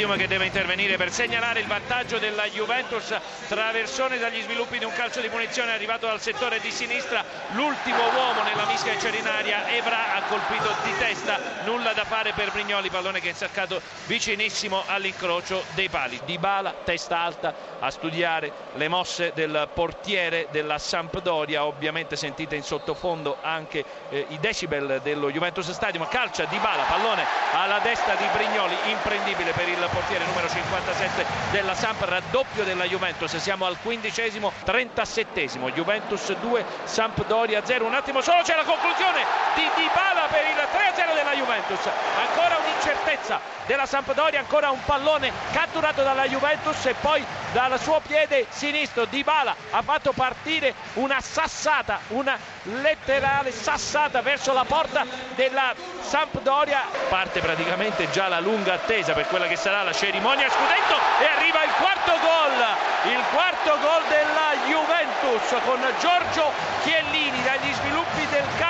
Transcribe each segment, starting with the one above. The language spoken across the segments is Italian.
Stadium che deve intervenire per segnalare il vantaggio della Juventus. Traversone dagli sviluppi di un calcio di punizione arrivato dal settore di sinistra. L'ultimo uomo nella mischia cerinaria Evra ha colpito di testa. Nulla da fare per Brignoli pallone che è insaccato vicinissimo all'incrocio dei pali. Di Bala testa alta a studiare le mosse del portiere della Sampdoria ovviamente sentite in sottofondo anche eh, i decibel dello Juventus Stadium. Calcia Di Bala pallone alla destra di Brignoli imprendibile per il portiere numero 57 della Samp raddoppio della Juventus. Siamo al quindicesimo 37 Juventus 2 Sampdoria 0 un attimo solo c'è la conclusione di Di Bala per il 3-0 della Juventus. Ancora un'incertezza della Sampdoria ancora un pallone catturato dalla Juventus e poi dal suo piede sinistro. Di Bala ha fatto partire una sassata una letterale sassata verso la porta della Sampdoria. Parte praticamente già la lunga attesa per quella che sarà la cerimonia. Scudetto e arriva il quarto gol il quarto gol della Juventus con Giorgio Chiellini dagli sviluppi del calcio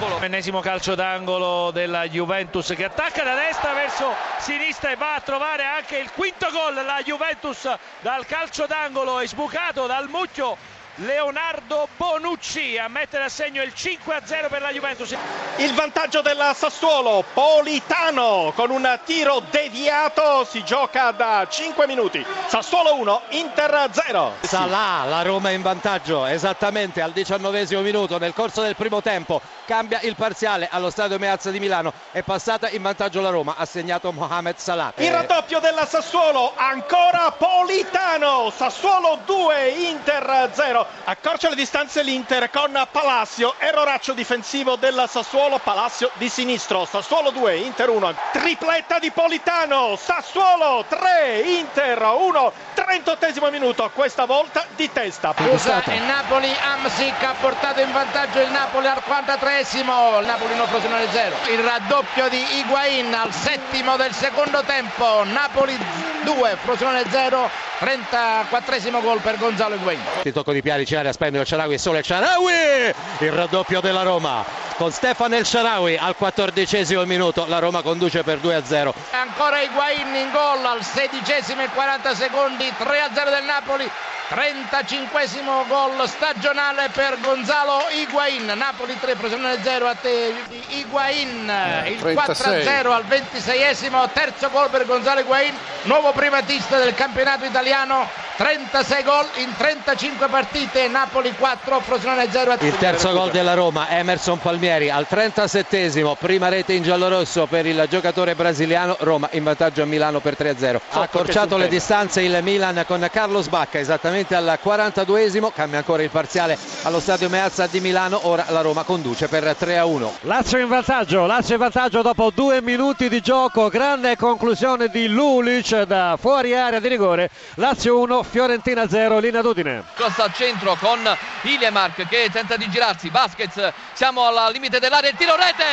d'angolo ennesimo calcio d'angolo della Juventus che attacca da destra verso sinistra e va a trovare anche il quinto gol. La Juventus dal calcio d'angolo è sbucato dal mucchio Leonardo Bonucci a mettere a segno il 5-0 per la Juventus. Il vantaggio della Sassuolo, Politano con un tiro deviato, si gioca da 5 minuti. Sassuolo 1, Inter 0. Salà, la Roma in vantaggio esattamente al diciannovesimo minuto nel corso del primo tempo. Cambia il parziale allo stadio Meazza di Milano. È passata in vantaggio la Roma, ha segnato Mohamed Salah. Il raddoppio della Sassuolo, ancora Politano. Sassuolo 2, Inter 0 accorcia le distanze l'Inter con Palacio, erroraccio difensivo della Sassuolo, Palacio di sinistro, Sassuolo 2, Inter 1, tripletta di Politano, Sassuolo 3, Inter 1, 38 minuto, questa volta di testa. Usa il Napoli, Amsic ha portato in vantaggio il Napoli al 43esimo, il Napoli non professionale 0, il raddoppio di Higuain al settimo del secondo tempo, Napoli 2, Frosinone 0, 34esimo gol per Gonzalo Higuain. Il tocco di Piari Ciari a spendere il Sharawi, solo il Sharawi, il raddoppio della Roma con Stefano El Sharawi al quattordicesimo minuto, la Roma conduce per 2-0. Ancora Higuain in gol al sedicesimo e 40 secondi, 3-0 del Napoli. 35 gol stagionale per Gonzalo Higuain. Napoli 3 Frosinone 0 a te Higuain. Il 4-0 al 26esimo terzo gol per Gonzalo Higuain nuovo primatista del campionato italiano 36 gol in 35 partite Napoli 4 Frosinone 0 a il terzo gol della Roma Emerson Palmieri al 37esimo prima rete in giallorosso per il giocatore brasiliano Roma in vantaggio a Milano per 3-0 ha accorciato le distanze il Milan con Carlos Bacca esattamente al 42esimo cambia ancora il parziale allo stadio Meazza di Milano ora la Roma conduce per 3 a 1 Lazio in vantaggio Lazio in vantaggio dopo due minuti di gioco grande conclusione di Lulic da fuori area di rigore Lazio 1 Fiorentina 0 linea d'Udine cross al centro con Iliamark che tenta di girarsi Vasquez siamo al limite dell'area il tiro rete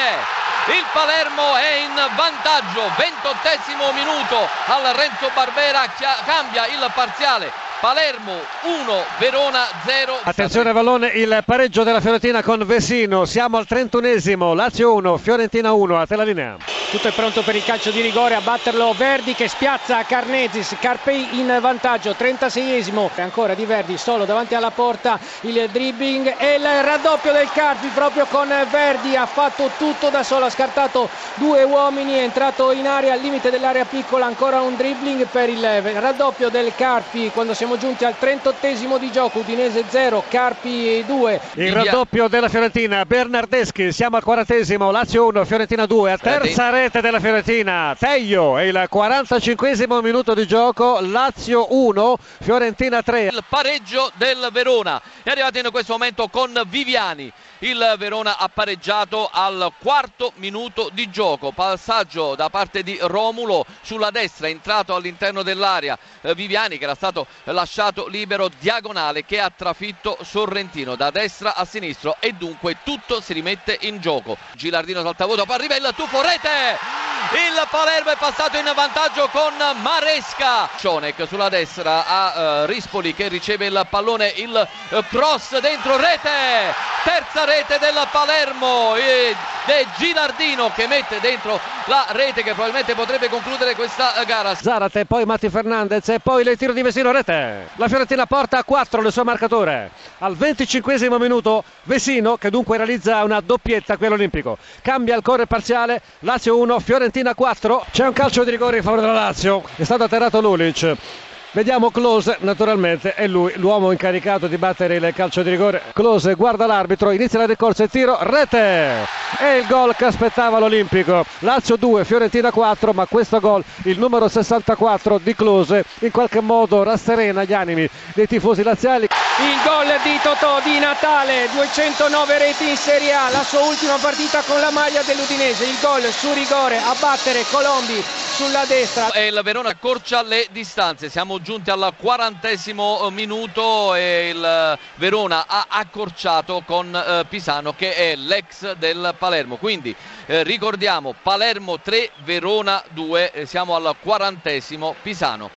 il Palermo è in vantaggio 28 minuto al Renzo Barbera cambia il parziale Palermo 1, Verona 0. Attenzione Vallone, il pareggio della Fiorentina con Vesino. Siamo al 31esimo, Lazio 1, Fiorentina 1, a te la linea. Tutto è pronto per il calcio di rigore, a batterlo Verdi che spiazza Carnezis, Carpei in vantaggio, 36esimo. Ancora di Verdi solo davanti alla porta, il dribbling e il raddoppio del Carpi proprio con Verdi. Ha fatto tutto da solo, ha scartato due uomini, è entrato in area al limite dell'area piccola. Ancora un dribbling per il raddoppio del Carpi quando siamo giunti al 38 di gioco, Udinese 0, Carpi 2. Il raddoppio della Fiorentina, Bernardeschi, siamo al 40 Lazio 1, Fiorentina 2, a terza rete della Fiorentina, Teio, è il 45 minuto di gioco, Lazio 1, Fiorentina 3. Il pareggio del Verona è arrivato in questo momento con Viviani. Il Verona ha pareggiato al quarto minuto di gioco. Passaggio da parte di Romulo sulla destra, entrato all'interno dell'area. Viviani che era stato lasciato libero diagonale che ha trafitto Sorrentino da destra a sinistro e dunque tutto si rimette in gioco. Gilardino arriva il tuffo rete! Il Palermo è passato in vantaggio con Maresca. Cionek sulla destra a uh, Rispoli che riceve il pallone, il uh, cross dentro rete terza rete del Palermo ed è Gilardino che mette dentro la rete che probabilmente potrebbe concludere questa gara. Zarate, poi Matti Fernandez e poi il tiro di Vesino rete. La Fiorentina porta a 4 le sue marcature. Al 25 minuto Vesino che dunque realizza una doppietta qui all'Olimpico. Cambia il corre parziale, Lazio 1, Fiorentina 4. C'è un calcio di rigore in favore della Lazio. È stato atterrato Lulic. Vediamo Close, naturalmente è lui l'uomo incaricato di battere il calcio di rigore. Close guarda l'arbitro, inizia la ricorsa e tiro, rete! E il gol che aspettava l'Olimpico. Lazio 2, Fiorentina 4, ma questo gol, il numero 64 di Close, in qualche modo rasserena gli animi dei tifosi laziali. Il gol di Totò di Natale, 209 reti in Serie A, la sua ultima partita con la maglia dell'Udinese. Il gol su rigore a battere Colombi sulla destra. E il Verona accorcia le distanze, siamo giunti al quarantesimo minuto e il Verona ha accorciato con eh, Pisano che è l'ex del Palermo. Quindi eh, ricordiamo Palermo 3, Verona 2, eh, siamo al quarantesimo Pisano.